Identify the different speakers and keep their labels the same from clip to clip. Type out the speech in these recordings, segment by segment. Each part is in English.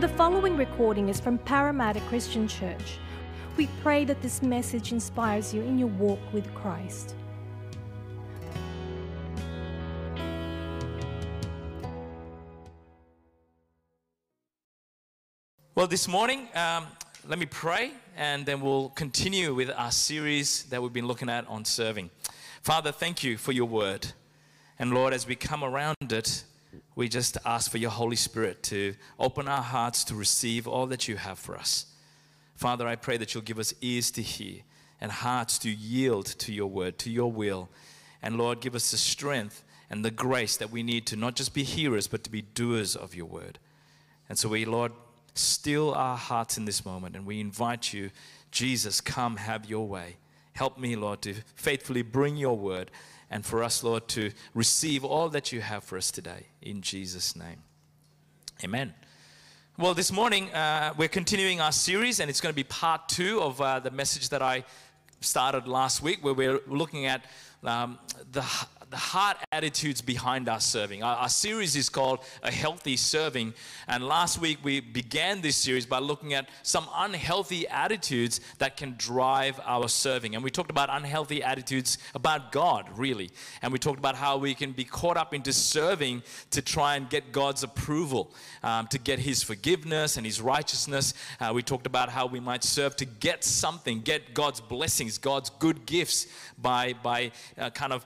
Speaker 1: The following recording is from Parramatta Christian Church. We pray that this message inspires you in your walk with Christ.
Speaker 2: Well, this morning, um, let me pray and then we'll continue with our series that we've been looking at on serving. Father, thank you for your word. And Lord, as we come around it, we just ask for your Holy Spirit to open our hearts to receive all that you have for us. Father, I pray that you'll give us ears to hear and hearts to yield to your word, to your will. And Lord, give us the strength and the grace that we need to not just be hearers, but to be doers of your word. And so we, Lord, still our hearts in this moment and we invite you, Jesus, come have your way. Help me, Lord, to faithfully bring your word and for us, Lord, to receive all that you have for us today. In Jesus' name. Amen. Well, this morning uh, we're continuing our series, and it's going to be part two of uh, the message that I started last week, where we're looking at um, the the heart attitudes behind our serving. Our, our, series is called A Healthy Serving. And last week we began this series by looking at some unhealthy attitudes that can drive our serving. And we talked about unhealthy attitudes about God, really. And we talked about how we can be caught up into serving to try and get God's approval, um, to get His forgiveness and His righteousness. Uh, we talked about how we might serve to get something, get God's blessings, God's good gifts by, by uh, kind of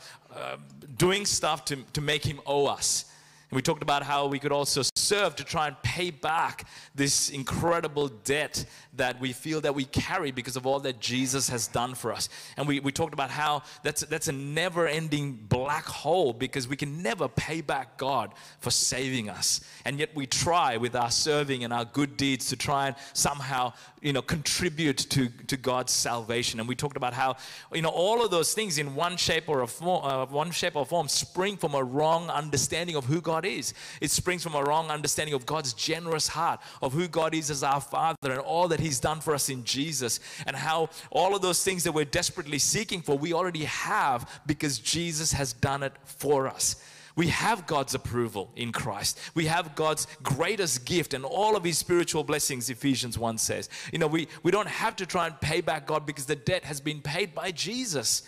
Speaker 2: doing stuff to, to make him owe us. And we talked about how we could also serve to try and pay back this incredible debt that we feel that we carry because of all that Jesus has done for us. And we, we talked about how that's, that's a never ending black hole because we can never pay back God for saving us. And yet we try with our serving and our good deeds to try and somehow, you know, contribute to, to God's salvation. And we talked about how, you know, all of those things in one shape or a form, uh, one shape or form spring from a wrong understanding of who God is. It springs from a wrong understanding of God's generous heart, of who God is as our Father and all that He's done for us in Jesus, and how all of those things that we're desperately seeking for, we already have because Jesus has done it for us. We have God's approval in Christ. We have God's greatest gift and all of his spiritual blessings, Ephesians 1 says. You know, we, we don't have to try and pay back God because the debt has been paid by Jesus.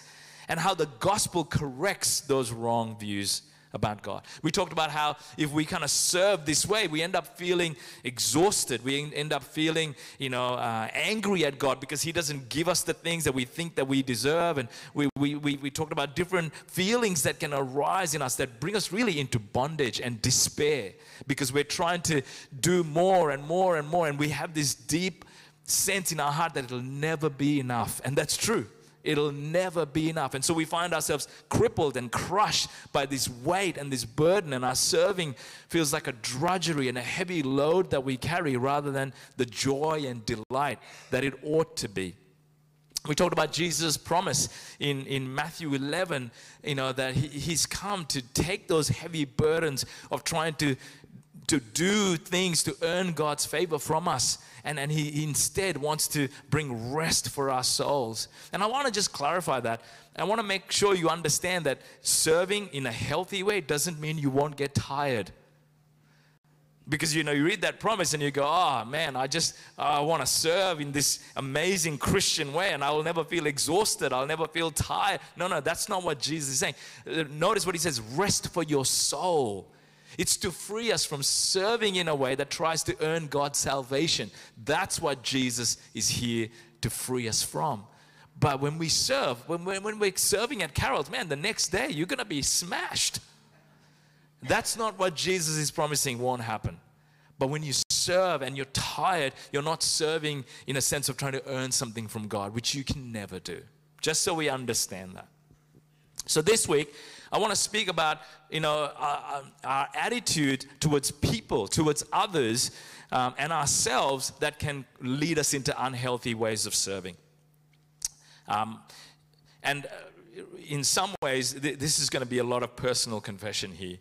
Speaker 2: And how the gospel corrects those wrong views about God. We talked about how if we kind of serve this way, we end up feeling exhausted. We end up feeling, you know, uh, angry at God because He doesn't give us the things that we think that we deserve. And we, we, we, we talked about different feelings that can arise in us that bring us really into bondage and despair because we're trying to do more and more and more. And we have this deep sense in our heart that it'll never be enough. And that's true it'll never be enough. And so we find ourselves crippled and crushed by this weight and this burden, and our serving feels like a drudgery and a heavy load that we carry rather than the joy and delight that it ought to be. We talked about Jesus' promise in, in Matthew 11, you know, that he, he's come to take those heavy burdens of trying to, to do things to earn God's favor from us and, and he instead wants to bring rest for our souls. And I want to just clarify that. I want to make sure you understand that serving in a healthy way doesn't mean you won't get tired. Because you know, you read that promise and you go, oh man, I just I want to serve in this amazing Christian way and I will never feel exhausted. I'll never feel tired. No, no, that's not what Jesus is saying. Uh, notice what he says rest for your soul. It's to free us from serving in a way that tries to earn God's salvation. That's what Jesus is here to free us from. But when we serve, when, when, when we're serving at Carol's, man, the next day you're going to be smashed. That's not what Jesus is promising won't happen. But when you serve and you're tired, you're not serving in a sense of trying to earn something from God, which you can never do. Just so we understand that. So this week, I want to speak about, you know, our, our attitude towards people, towards others, um, and ourselves that can lead us into unhealthy ways of serving. Um, and uh, in some ways, th- this is going to be a lot of personal confession here.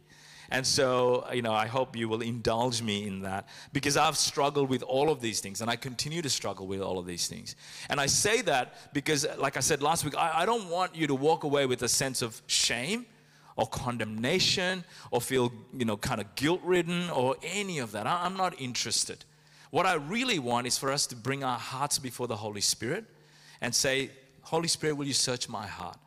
Speaker 2: And so, you know, I hope you will indulge me in that because I've struggled with all of these things and I continue to struggle with all of these things. And I say that because, like I said last week, I, I don't want you to walk away with a sense of shame or condemnation or feel, you know, kind of guilt ridden or any of that. I'm not interested. What I really want is for us to bring our hearts before the Holy Spirit and say, Holy Spirit, will you search my heart?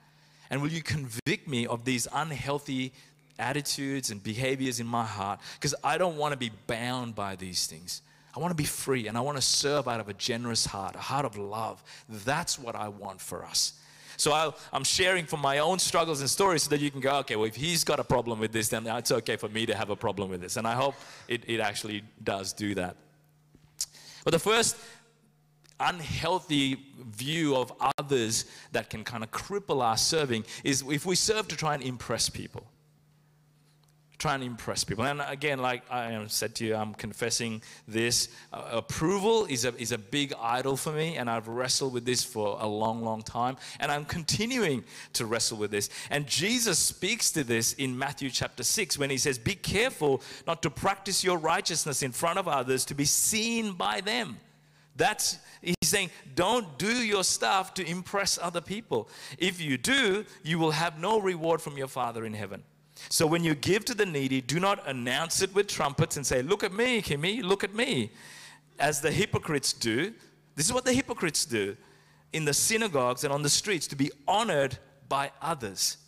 Speaker 2: And will you convict me of these unhealthy attitudes and behaviors in my heart? Because I don't want to be bound by these things. I want to be free and I want to serve out of a generous heart, a heart of love. That's what I want for us. So i am sharing from my own struggles and stories so that you can go, okay, well, if he's got a problem with this, then it's okay for me to have a problem with this. And I hope it, it actually does do that. But the first unhealthy view of others that can kind of cripple our serving is if we serve to try and impress people try and impress people. And again, like I said to you, I'm confessing this. Uh, approval is a, is a big idol for me, and I've wrestled with this for a long, long time. And I'm continuing to wrestle with this. And Jesus speaks to this in Matthew chapter 6 when he says, Be careful not to practice your righteousness in front of others to be seen by them. That's, he's saying, don't do your stuff to impress other people. If you do, you will have no reward from your Father in heaven. So when you give to the needy, do not announce it with trumpets and say, Look at me, Kimmy, look at me. As the hypocrites do. This is what the hypocrites do in the synagogues and on the streets to be honored by others.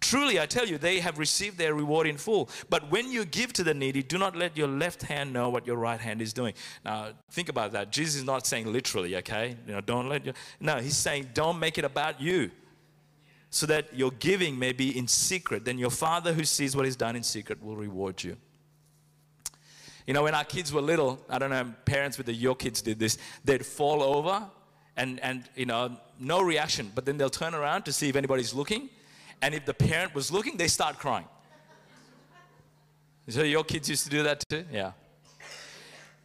Speaker 2: Truly, I tell you, they have received their reward in full. But when you give to the needy, do not let your left hand know what your right hand is doing. Now, think about that. Jesus is not saying literally, okay? You know, don't let your. No, he's saying don't make it about you so that your giving may be in secret. Then your Father who sees what is done in secret will reward you. You know, when our kids were little, I don't know, parents with the your kids did this, they'd fall over and, and, you know, no reaction, but then they'll turn around to see if anybody's looking. And if the parent was looking, they start crying. So your kids used to do that too? Yeah.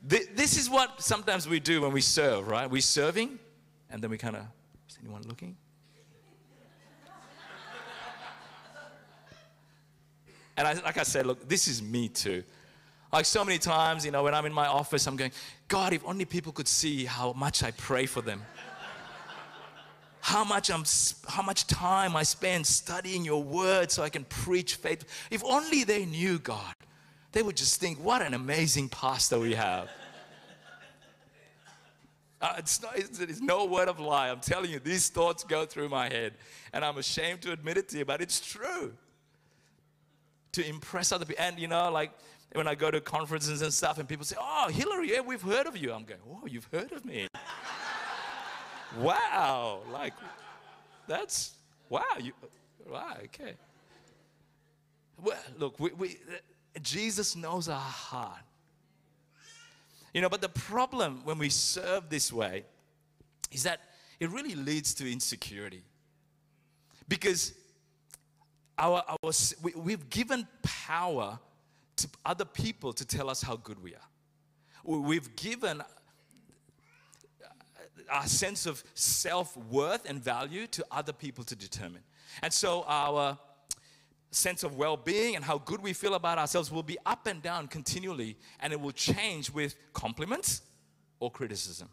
Speaker 2: This is what sometimes we do when we serve, right? We're serving, and then we kind of, is anyone looking? And I, like I said, look, this is me too. Like so many times, you know, when I'm in my office, I'm going, God, if only people could see how much I pray for them. how much I'm how much time I spend studying your word so I can preach faith. If only they knew God, they would just think, what an amazing pastor we have. Uh, it's, not, it's, it's no word of lie. I'm telling you, these thoughts go through my head. And I'm ashamed to admit it to you, but it's true to impress other people. And you know, like when I go to conferences and stuff, and people say, "Oh, Hillary, yeah, we've heard of you." I'm going, "Oh, you've heard of me? wow! Like that's wow! You wow? Okay. Well, look, we, we, Jesus knows our heart. You know, but the problem when we serve this way is that it really leads to insecurity. Because our, our, we, we've given power to other people to tell us how good we are. We've given our sense of self worth and value to other people to determine. And so our sense of well being and how good we feel about ourselves will be up and down continually, and it will change with compliments or criticism.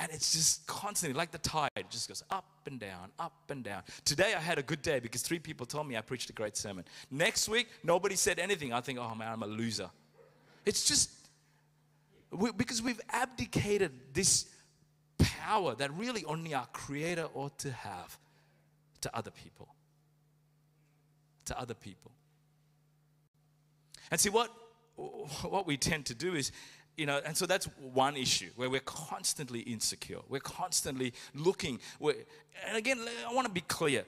Speaker 2: And it's just constantly like the tide, it just goes up and down, up and down. Today I had a good day because three people told me I preached a great sermon. Next week, nobody said anything. I think, oh man, I'm a loser. It's just we, because we've abdicated this power that really only our Creator ought to have to other people. To other people. And see, what, what we tend to do is you know, and so that's one issue where we're constantly insecure. We're constantly looking. We're, and again, I want to be clear.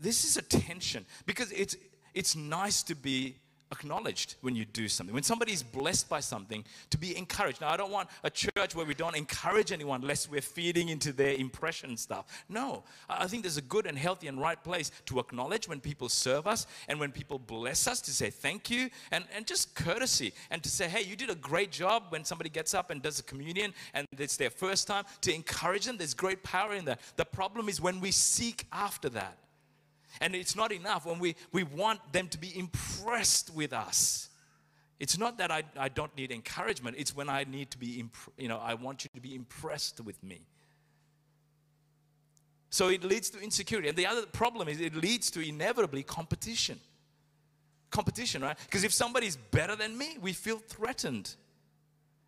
Speaker 2: This is a tension because it's it's nice to be acknowledged when you do something. When somebody is blessed by something, to be encouraged. Now, I don't want a church where we don't encourage anyone lest we're feeding into their impression stuff. No, I think there's a good and healthy and right place to acknowledge when people serve us and when people bless us to say thank you and, and just courtesy and to say, hey, you did a great job when somebody gets up and does a communion and it's their first time, to encourage them. There's great power in that. The problem is when we seek after that. And it's not enough when we, we want them to be impressed with us. It's not that I, I don't need encouragement, it's when I need to be, imp- you know, I want you to be impressed with me. So it leads to insecurity. And the other problem is it leads to inevitably competition. Competition, right? Because if somebody's better than me, we feel threatened.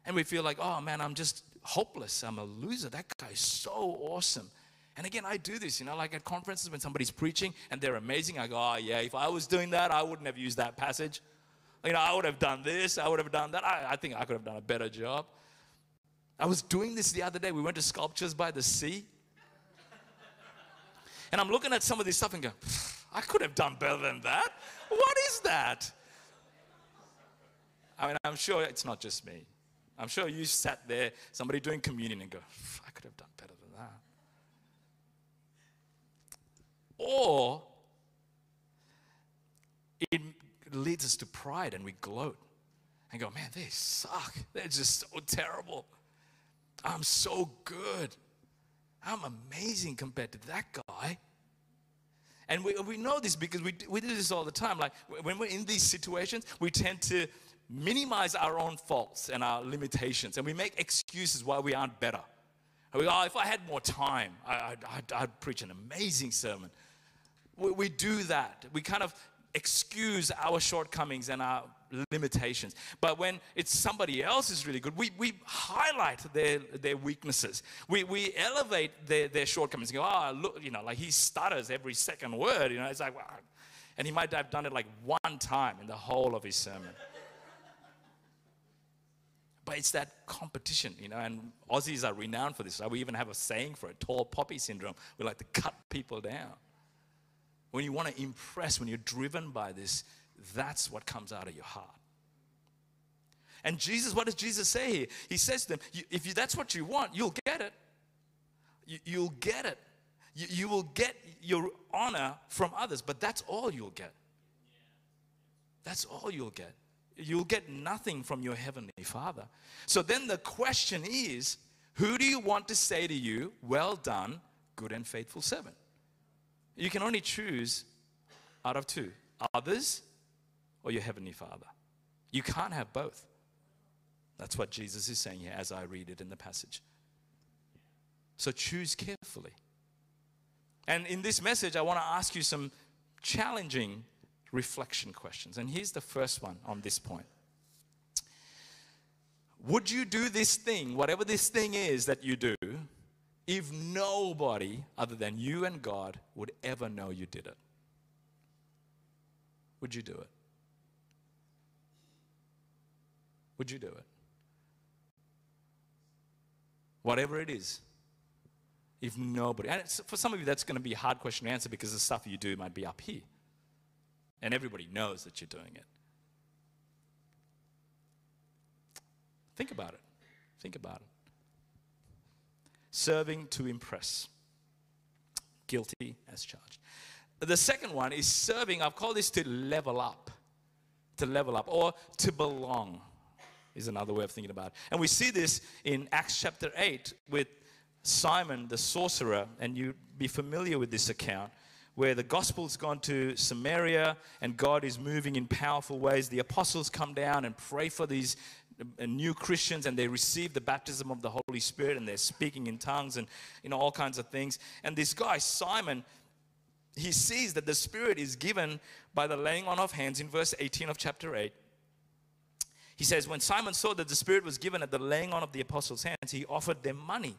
Speaker 2: And we feel like, oh man, I'm just hopeless. I'm a loser. That guy's so awesome. And again, I do this, you know, like at conferences when somebody's preaching and they're amazing, I go, oh yeah, if I was doing that, I wouldn't have used that passage. You know, I would have done this, I would have done that. I, I think I could have done a better job. I was doing this the other day. We went to Sculptures by the Sea. And I'm looking at some of this stuff and going, I could have done better than that. What is that? I mean, I'm sure it's not just me. I'm sure you sat there, somebody doing communion, and go, I could have done better than that. Or it leads us to pride and we gloat and go, man, they suck. They're just so terrible. I'm so good. I'm amazing compared to that guy. And we, we know this because we, we do this all the time. Like when we're in these situations, we tend to minimize our own faults and our limitations, and we make excuses why we aren't better. And we go, oh, if I had more time, I, would I'd preach an amazing sermon. We, we do that. We kind of excuse our shortcomings and our limitations. But when it's somebody else is really good, we, we highlight their, their weaknesses. We, we elevate their, their shortcomings. go, oh, look, you know, like he stutters every second word. You know, it's like. And he might have done it like one time in the whole of his sermon. but it's that competition, you know, and Aussies are renowned for this. We even have a saying for it, tall poppy syndrome. We like to cut people down. When you want to impress, when you're driven by this, that's what comes out of your heart. And Jesus, what does Jesus say here? He says to them, if you, that's what you want, you'll get it. You, will get it. You, you will get your honor from others, but that's all you'll get. That's all you'll get. You'll get nothing from your heavenly Father. So then the question is who do you want to say to you, well done, good and faithful servant? You can only choose out of two others or your Heavenly Father. You can't have both. That's what Jesus is saying here as I read it in the passage. So choose carefully. And in this message, I want to ask you some challenging reflection questions. And here's the first one on this point Would you do this thing, whatever this thing is that you do, if nobody other than you and God would ever know you did it? Would you do it? Would you do it? Whatever it is. If nobody, and for some of you, that's going to be a hard question to answer because the stuff you do might be up here. And everybody knows that you're doing it. Think about it. Think about it. Serving to impress. Guilty as charged. The second one is serving, I've called this to level up. To level up or to belong is another way of thinking about it. And we see this in Acts chapter 8 with Simon the sorcerer, and you'd be familiar with this account where the gospel's gone to Samaria and God is moving in powerful ways. The apostles come down and pray for these new Christians and they receive the baptism of the Holy Spirit and they're speaking in tongues and you know all kinds of things. And this guy Simon he sees that the Spirit is given by the laying on of hands in verse 18 of chapter 8. He says, When Simon saw that the Spirit was given at the laying on of the apostles' hands, he offered them money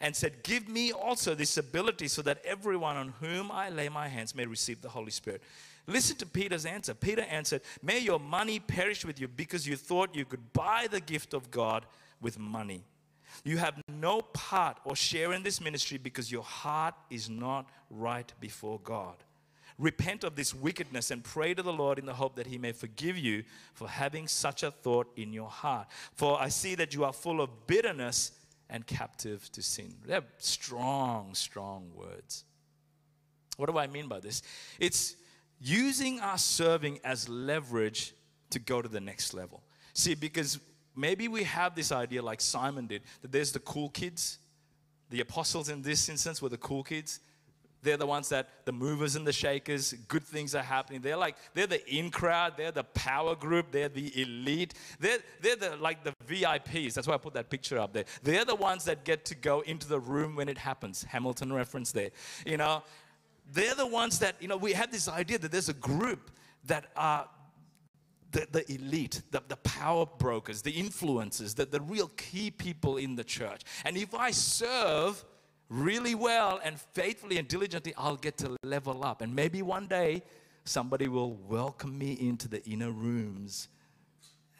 Speaker 2: and said, Give me also this ability so that everyone on whom I lay my hands may receive the Holy Spirit. Listen to Peter's answer. Peter answered, May your money perish with you because you thought you could buy the gift of God with money. You have no part or share in this ministry because your heart is not right before God. Repent of this wickedness and pray to the Lord in the hope that He may forgive you for having such a thought in your heart. For I see that you are full of bitterness and captive to sin. They're strong, strong words. What do I mean by this? It's using our serving as leverage to go to the next level. See, because maybe we have this idea, like Simon did, that there's the cool kids. The apostles in this instance were the cool kids. They're the ones that the movers and the shakers, good things are happening. They're like, they're the in crowd, they're the power group, they're the elite. They're, they're the, like the VIPs. That's why I put that picture up there. They're the ones that get to go into the room when it happens. Hamilton reference there. You know, they're the ones that, you know, we have this idea that there's a group that are the, the elite, the, the power brokers, the influencers, the, the real key people in the church. And if I serve really well and faithfully and diligently, I'll get to level up. And maybe one day somebody will welcome me into the inner rooms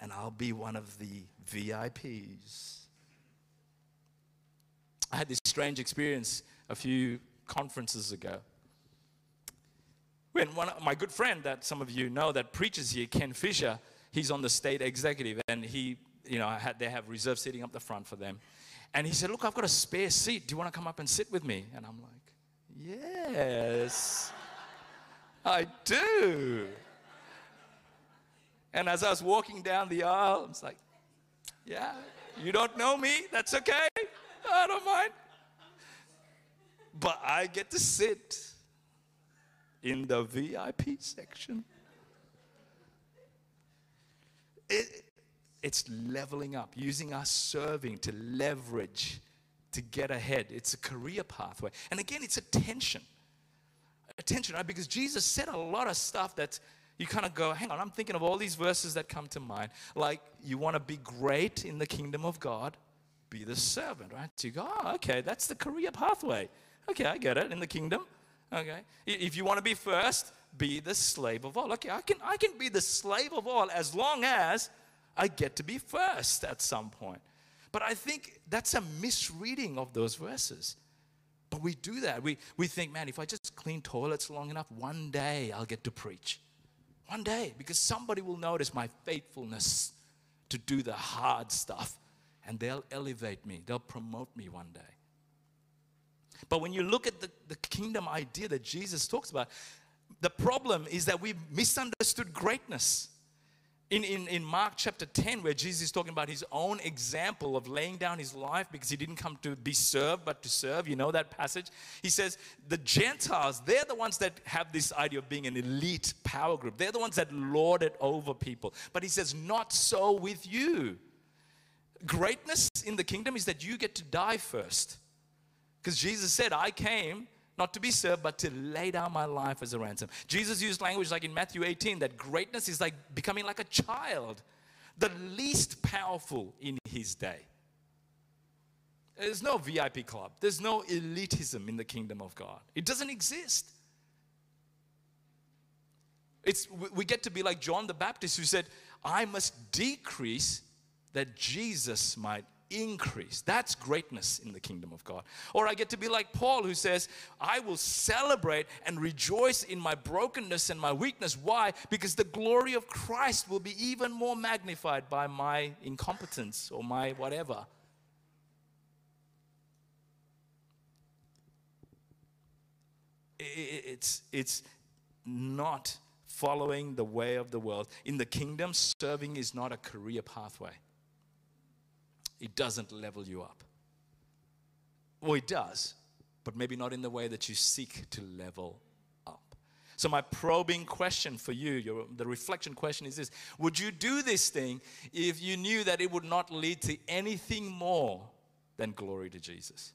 Speaker 2: and I'll be one of the VIPs. I had this strange experience a few conferences ago. When one of my good friend that some of you know that preaches here, Ken Fisher, he's on the state executive and he, you know, had, they have reserved seating up the front for them. And he said, Look, I've got a spare seat. Do you want to come up and sit with me? And I'm like, Yes, I do. And as I was walking down the aisle, I was like, Yeah, you don't know me? That's okay. I don't mind. But I get to sit in the VIP section. It, it's leveling up, using our serving to leverage, to get ahead. It's a career pathway. And again, it's attention. Attention, right? Because Jesus said a lot of stuff that you kind of go, hang on, I'm thinking of all these verses that come to mind. Like, you want to be great in the kingdom of God, be the servant, right? So you go, oh, okay, that's the career pathway. Okay, I get it in the kingdom. Okay. If you want to be first, be the slave of all. Okay, I can, I can be the slave of all as long as I get to be first at some point. But I think that's a misreading of those verses. But we do that. We, we think, man, if I just clean toilets long enough, one day I'll get to preach. One day, because somebody will notice my faithfulness to do the hard stuff and they'll elevate me, they'll promote me one day. But when you look at the, the kingdom idea that Jesus talks about, the problem is that we misunderstood greatness. In, in, in Mark chapter 10, where Jesus is talking about his own example of laying down his life because he didn't come to be served but to serve, you know that passage? He says, The Gentiles, they're the ones that have this idea of being an elite power group. They're the ones that lord it over people. But he says, Not so with you. Greatness in the kingdom is that you get to die first. Because Jesus said, I came not to be served, but to lay down my life as a ransom. Jesus used language like in Matthew 18 that greatness is like becoming like a child, the least powerful in his day. There's no VIP club, there's no elitism in the kingdom of God. It doesn't exist. It's, we get to be like John the Baptist who said, I must decrease that Jesus might increase. That's greatness in the kingdom of God. Or I get to be like Paul who says, I will celebrate and rejoice in my brokenness and my weakness. Why? Because the glory of Christ will be even more magnified by my incompetence or my whatever. It's, it's not following the way of the world. In the kingdom, serving is not a career pathway it doesn't level you up. Well, it does, but maybe not in the way that you seek to level up. So, my probing question for you, your, the reflection question is this Would you do this thing if you knew that it would not lead to anything more than glory to Jesus?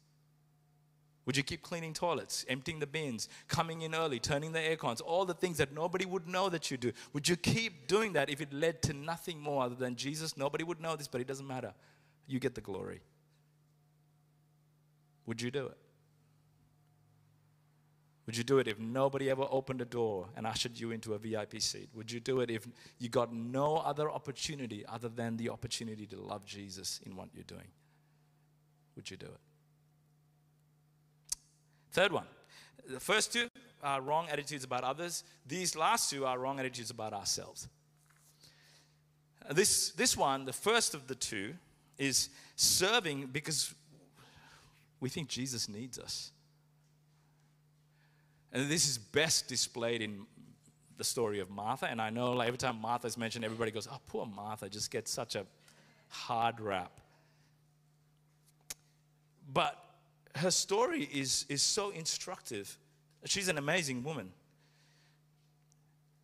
Speaker 2: Would you keep cleaning toilets, emptying the bins, coming in early, turning the air cons, all the things that nobody would know that you do? Would you keep doing that if it led to nothing more other than Jesus? Nobody would know this, but it doesn't matter you get the glory. Would you do it? Would you do it if nobody ever opened a door and ushered you into a VIP seat? Would you do it if you got no other opportunity other than the opportunity to love Jesus in what you're doing? Would you do it? Third one. The first two are wrong attitudes about others. These last two are wrong attitudes about ourselves. This, this one, the first of the two, is serving because we think Jesus needs us. And this is best displayed in the story of Martha. And I know like, every time Martha is mentioned, everybody goes, oh, poor Martha, just gets such a hard rap. But her story is, is so instructive. She's an amazing woman.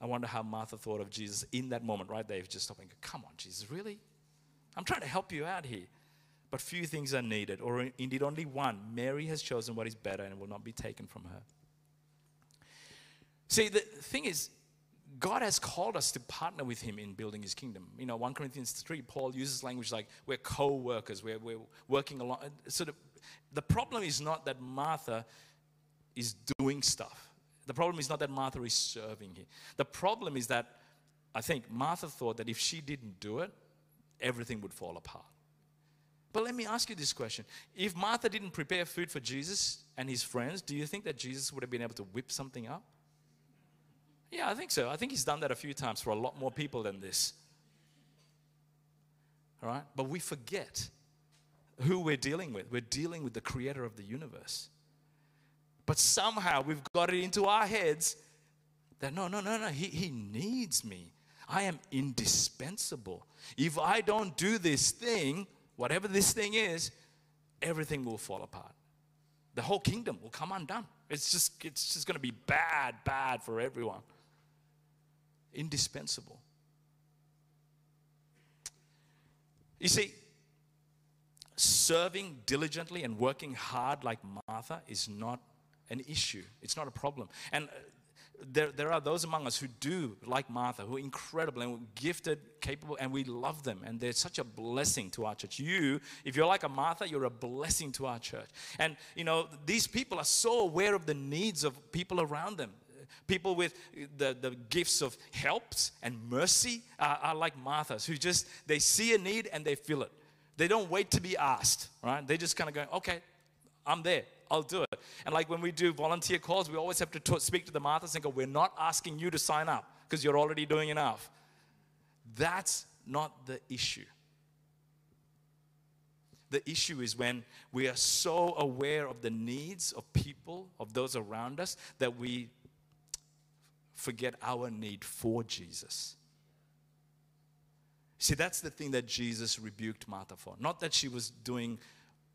Speaker 2: I wonder how Martha thought of Jesus in that moment, right there, just stopping. Come on, Jesus, really? I'm trying to help you out here. But few things are needed, or indeed only one. Mary has chosen what is better and will not be taken from her. See, the thing is, God has called us to partner with Him in building His kingdom. You know, 1 Corinthians 3, Paul uses language like we're co workers, we're, we're working along. So the, the problem is not that Martha is doing stuff, the problem is not that Martha is serving Him. The problem is that I think Martha thought that if she didn't do it, everything would fall apart. But let me ask you this question. If Martha didn't prepare food for Jesus and his friends, do you think that Jesus would have been able to whip something up? Yeah, I think so. I think he's done that a few times for a lot more people than this. All right? But we forget who we're dealing with. We're dealing with the creator of the universe. But somehow we've got it into our heads that no, no, no, no, he, he needs me. I am indispensable. If I don't do this thing, whatever this thing is, everything will fall apart. The whole kingdom will come undone. It's just, it's just going to be bad, bad for everyone. Indispensable. You see, serving diligently and working hard like Martha is not an issue. It's not a problem. And uh, there, there are those among us who do, like Martha, who are incredible and gifted, capable, and we love them. And they're such a blessing to our church. You, if you're like a Martha, you're a blessing to our church. And, you know, these people are so aware of the needs of people around them. People with the, the gifts of helps and mercy are, are like Marthas, who just, they see a need and they fill it. They don't wait to be asked, right? They just kind of go, okay, I'm there. I'll do it. And like when we do volunteer calls, we always have to speak to the Marthas and go, We're not asking you to sign up because you're already doing enough. That's not the issue. The issue is when we are so aware of the needs of people, of those around us, that we forget our need for Jesus. See, that's the thing that Jesus rebuked Martha for. Not that she was doing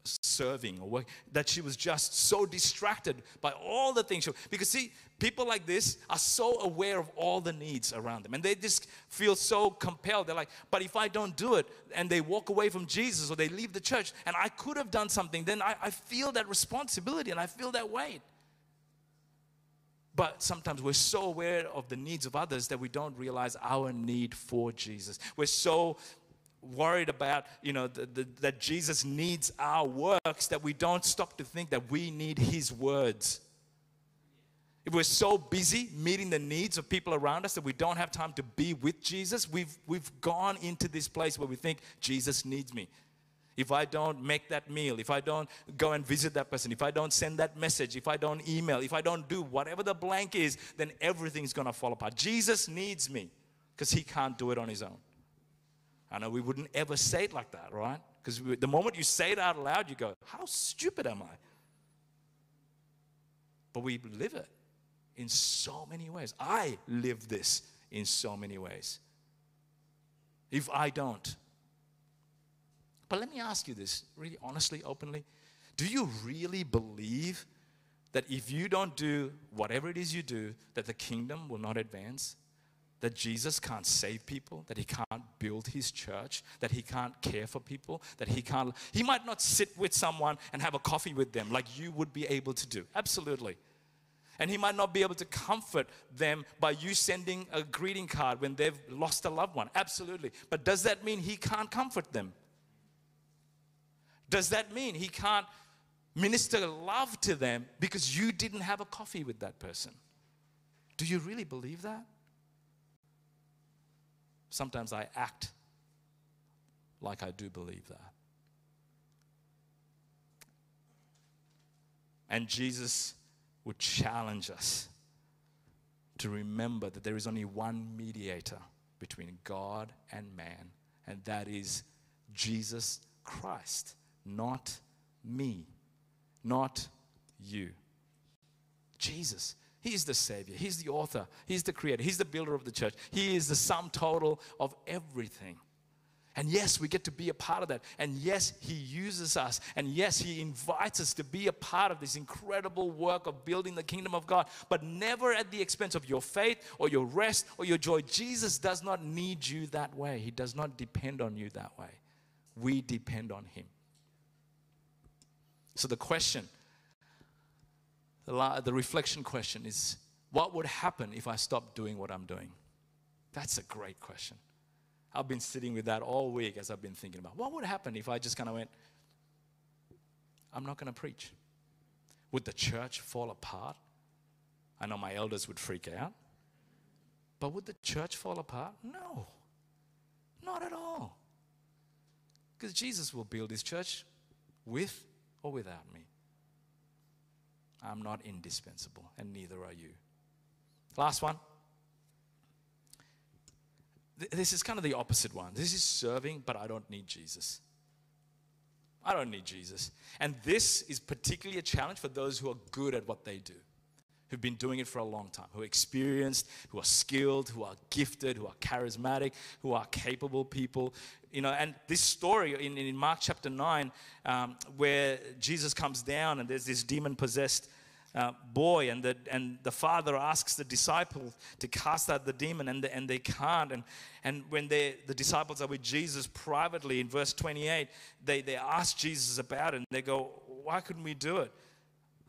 Speaker 2: serving or work, that she was just so distracted by all the things. She, because, see, people like this are so aware of all the needs around them and they just feel so compelled. They're like, but if I don't do it and they walk away from Jesus or they leave the church and I could have done something, then I, I feel that responsibility and I feel that weight. But sometimes we're so aware of the needs of others that we don't realize our need for Jesus. We're so worried about, you know, the, the, that Jesus needs our works that we don't stop to think that we need his words. If we're so busy meeting the needs of people around us that we don't have time to be with Jesus, we've, we've gone into this place where we think Jesus needs me. If I don't make that meal, if I don't go and visit that person, if I don't send that message, if I don't email, if I don't do whatever the blank is, then everything's going to fall apart. Jesus needs me because he can't do it on his own. I know we wouldn't ever say it like that, right? Because the moment you say it out loud, you go, How stupid am I? But we live it in so many ways. I live this in so many ways. If I don't. But let me ask you this, really honestly, openly. Do you really believe that if you don't do whatever it is you do, that the kingdom will not advance? That Jesus can't save people, that he can't build his church, that he can't care for people, that he can't, he might not sit with someone and have a coffee with them like you would be able to do. Absolutely. And he might not be able to comfort them by you sending a greeting card when they've lost a loved one. Absolutely. But does that mean he can't comfort them? Does that mean he can't minister love to them because you didn't have a coffee with that person? Do you really believe that? Sometimes I act like I do believe that. And Jesus would challenge us to remember that there is only one mediator between God and man, and that is Jesus Christ, not me, not you. Jesus. He is the Savior. He's the author. He's the creator. He's the builder of the church. He is the sum total of everything. And yes, we get to be a part of that. And yes, He uses us. And yes, He invites us to be a part of this incredible work of building the kingdom of God, but never at the expense of your faith or your rest or your joy. Jesus does not need you that way, He does not depend on you that way. We depend on Him. So the question, the, reflection question is what would happen if I stopped doing what I'm doing? That's a great question. I've been sitting with that all week as I've been thinking about what would happen if I just kind of went, I'm not going to preach. Would the church fall apart? I know my elders would freak out. But would the church fall apart? No, not at all. Because Jesus will build his church with or without me. I'm not indispensable, and neither are you. Last one this is kind of the opposite one. This is serving, but I don't need Jesus. I don't need Jesus. And this is particularly a challenge for those who are good at what they do, who've been doing it for a long time, who are experienced, who are skilled, who are gifted, who are charismatic, who are capable people. You know, and this story in, in Mark chapter 9, um, where Jesus comes down and there's this demon possessed uh, boy, and the, and the father asks the disciples to cast out the demon, and, the, and they can't. And, and when they, the disciples are with Jesus privately in verse 28, they, they ask Jesus about it, and they go, Why couldn't we do it?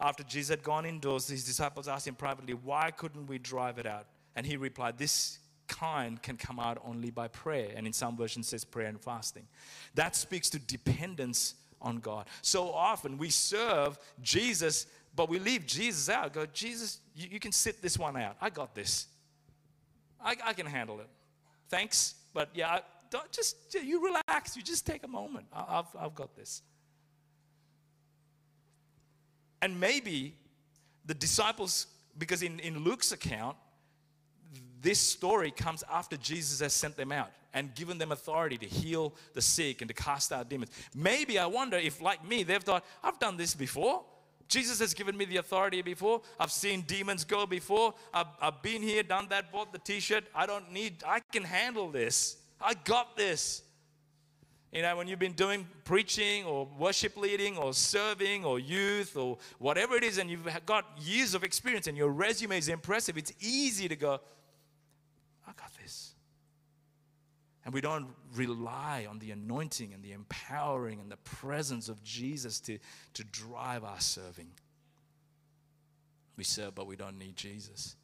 Speaker 2: After Jesus had gone indoors, his disciples asked him privately, Why couldn't we drive it out? And he replied, This kind can come out only by prayer. And in some versions says prayer and fasting. That speaks to dependence on God. So often we serve Jesus but we leave Jesus out. Go, Jesus, you, you can sit this one out. I got this. I, I can handle it. Thanks, but yeah, don't just you relax. You just take a moment. I, I've, I've got this. And maybe the disciples, because in, in Luke's account, this story comes after Jesus has sent them out and given them authority to heal the sick and to cast out demons. Maybe I wonder if, like me, they've thought, I've done this before. Jesus has given me the authority before. I've seen demons go before. I've, I've been here, done that, bought the t shirt. I don't need, I can handle this. I got this. You know, when you've been doing preaching or worship leading or serving or youth or whatever it is, and you've got years of experience and your resume is impressive, it's easy to go, I got this. And we don't rely on the anointing and the empowering and the presence of Jesus to, to drive our serving. We serve, but we don't need Jesus.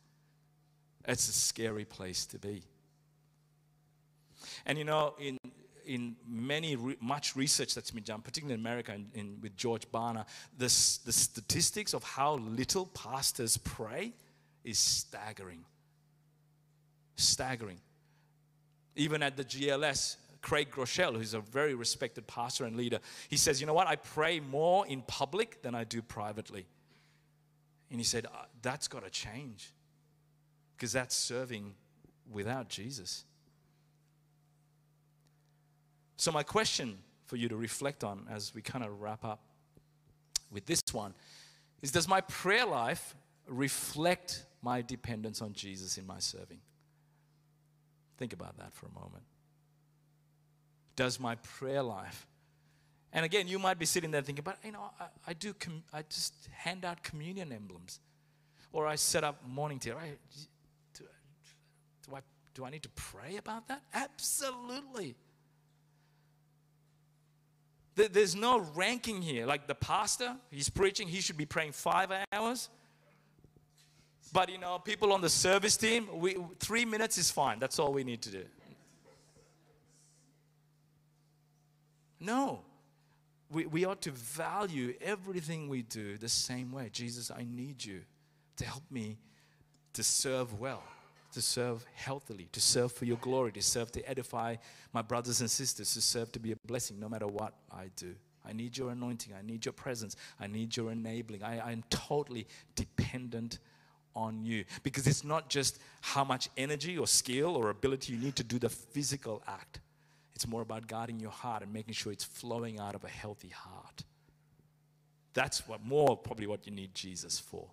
Speaker 2: It's a scary place to be. And you know, in, in many, much research that's been done, particularly in America and in, with George Barna, the, the statistics of how little pastors pray is staggering. Staggering. Even at the GLS, Craig Groeschel, who's a very respected pastor and leader, he says, You know what? I pray more in public than I do privately. And he said, uh, That's got to change because that's serving without Jesus. So, my question for you to reflect on as we kind of wrap up with this one is Does my prayer life reflect my dependence on Jesus in my serving? Think about that for a moment. Does my prayer life, and again, you might be sitting there thinking, but you know, I, I do, com- I just hand out communion emblems, or I set up morning tea. Right? Do, do, I, do I need to pray about that? Absolutely. There's no ranking here. Like the pastor, he's preaching, he should be praying five hours. But you know, people on the service team, we, three minutes is fine. That's all we need to do. No. We, we ought to value everything we do the same way. Jesus, I need you to help me to serve well, to serve healthily, to serve for your glory, to serve to edify my brothers and sisters, to serve to be a blessing no matter what I do. I need your anointing. I need your presence. I need your enabling. I, I'm totally dependent on you. Because it's not just how much energy or skill or ability you need to do the physical act, it's more about guarding your heart and making sure it's flowing out of a healthy heart. That's what more probably what you need Jesus for.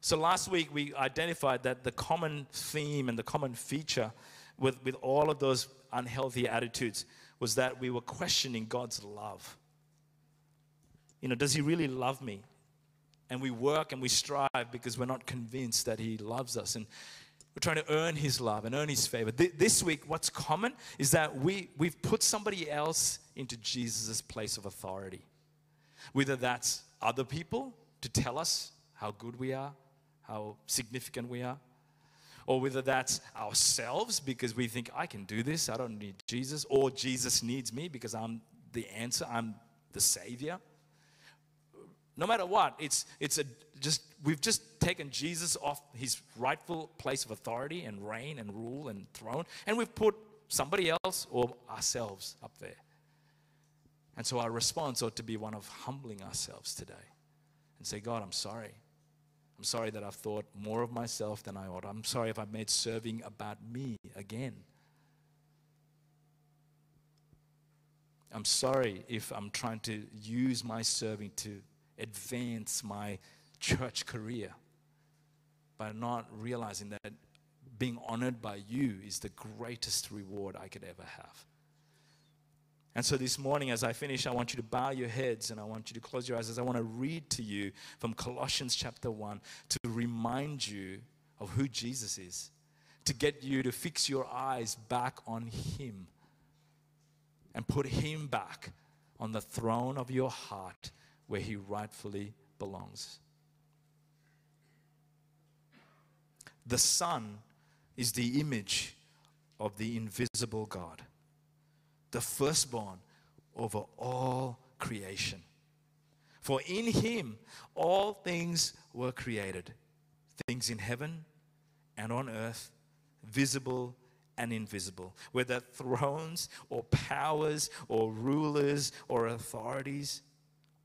Speaker 2: So last week we identified that the common theme and the common feature with, with all of those unhealthy attitudes was that we were questioning God's love. You know, does He really love me? And we work and we strive because we're not convinced that He loves us. And we're trying to earn His love and earn His favor. This week, what's common is that we, we've put somebody else into Jesus' place of authority. Whether that's other people to tell us how good we are, how significant we are, or whether that's ourselves because we think, I can do this, I don't need Jesus, or Jesus needs me because I'm the answer, I'm the Savior. No matter what, it's, it's a, just, we've just taken Jesus off his rightful place of authority and reign and rule and throne, and we've put somebody else or ourselves up there. And so our response ought to be one of humbling ourselves today and say, God, I'm sorry. I'm sorry that I've thought more of myself than I ought. I'm sorry if I've made serving about me again. I'm sorry if I'm trying to use my serving to advance my church career by not realizing that being honored by you is the greatest reward I could ever have. And so this morning, as I finish, I want you to bow your heads and I want you to close your eyes as I want to read to you from Colossians chapter 1 to remind you of who Jesus is, to get you to fix your eyes back on Him and put Him back on the throne of your heart where He rightfully belongs. The Son is the image of the invisible God the firstborn over all creation. For in him all things were created, things in heaven and on earth, visible and invisible, whether thrones or powers or rulers or authorities,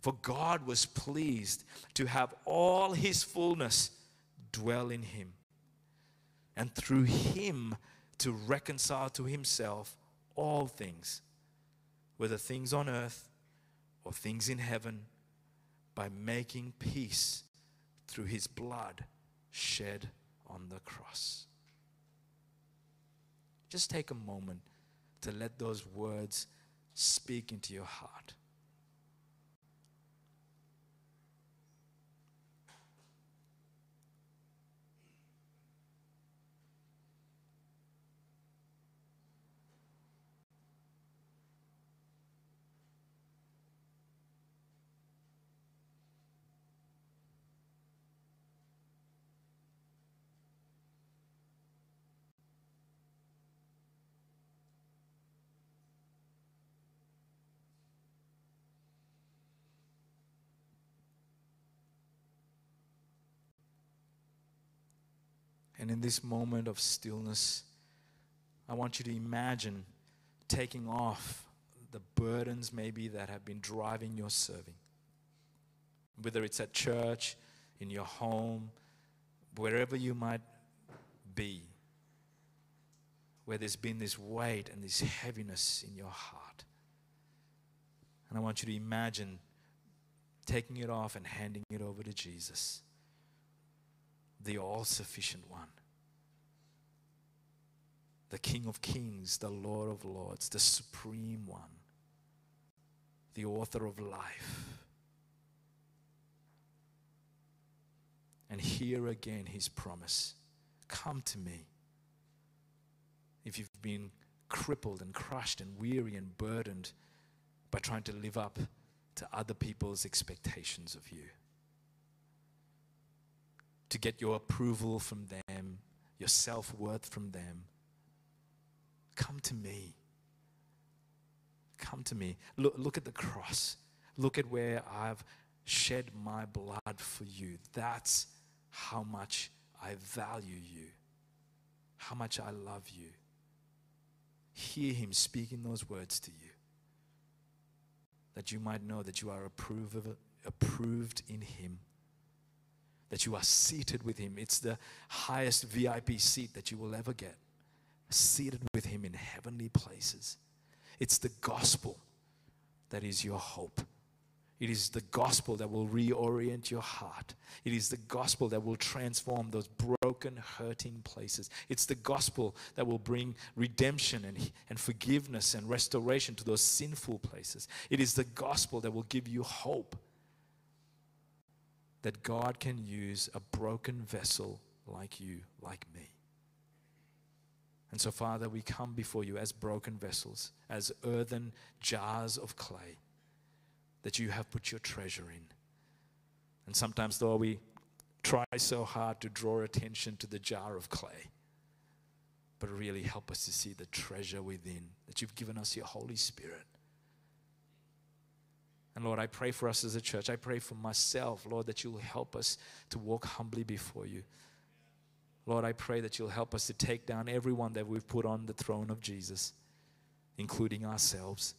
Speaker 2: For God was pleased to have all His fullness dwell in Him, and through Him to reconcile to Himself all things whether things on earth or things in heaven, by making peace through his blood shed on the cross. Just take a moment to let those words speak into your heart. And in this moment of stillness, I want you to imagine taking off the burdens maybe that have been driving your serving. Whether it's at church, in your home, wherever you might be, where there's been this weight and this heaviness in your heart. And I want you to imagine taking it off and handing it over to Jesus the all sufficient one, the King of kings, the Lord of lords, the supreme one, the author of life. And here again his promise come to me. If you've been crippled and crushed and weary and burdened by trying to live up to other people's expectations of you to get your approval from them, your self worth from them. Come to me. Come to me. Look, look at the cross. Look at where I've shed my blood for you. That's how much I value you, how much I love you. Hear him speaking those words to you, that you might know that you are approved, approved in him, that you are seated with him. It's the highest VIP seat that you will ever get, seated with him in heavenly places. It's the gospel that is your hope. It is the gospel that will reorient your heart. It is the gospel that will transform those broken, hurting places. It's the gospel that will bring redemption and, and forgiveness and restoration to those sinful places. It is the gospel that will give you hope that God can use a broken vessel like you, like me. And so, Father, we come before you as broken vessels, as earthen jars of clay that you have put your treasure in. And sometimes, though, we try so hard to draw attention to the jar of clay, but really help us to see the treasure within, that you've given us your Holy Spirit. And Lord, I pray for us as a church. I pray for myself, Lord, that you'll help us to walk humbly before you. Lord, I pray that you'll help us to take down everyone that we've put on the throne of Jesus, including ourselves.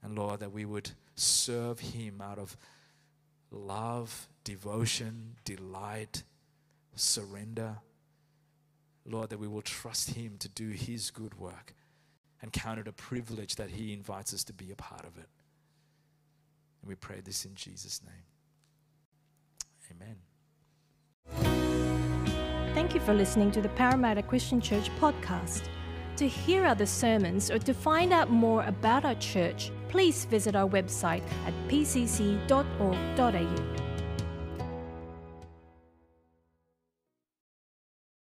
Speaker 2: And Lord, that we would serve Him out of love, devotion, delight, surrender. Lord, that we will trust Him to do His good work and count it a privilege that He invites us to be a part of it. And we pray this in Jesus' name. Amen.
Speaker 1: Thank you for listening to the Parramatta Christian Church podcast. To hear other sermons or to find out more about our church, please visit our website at pcc.org.au.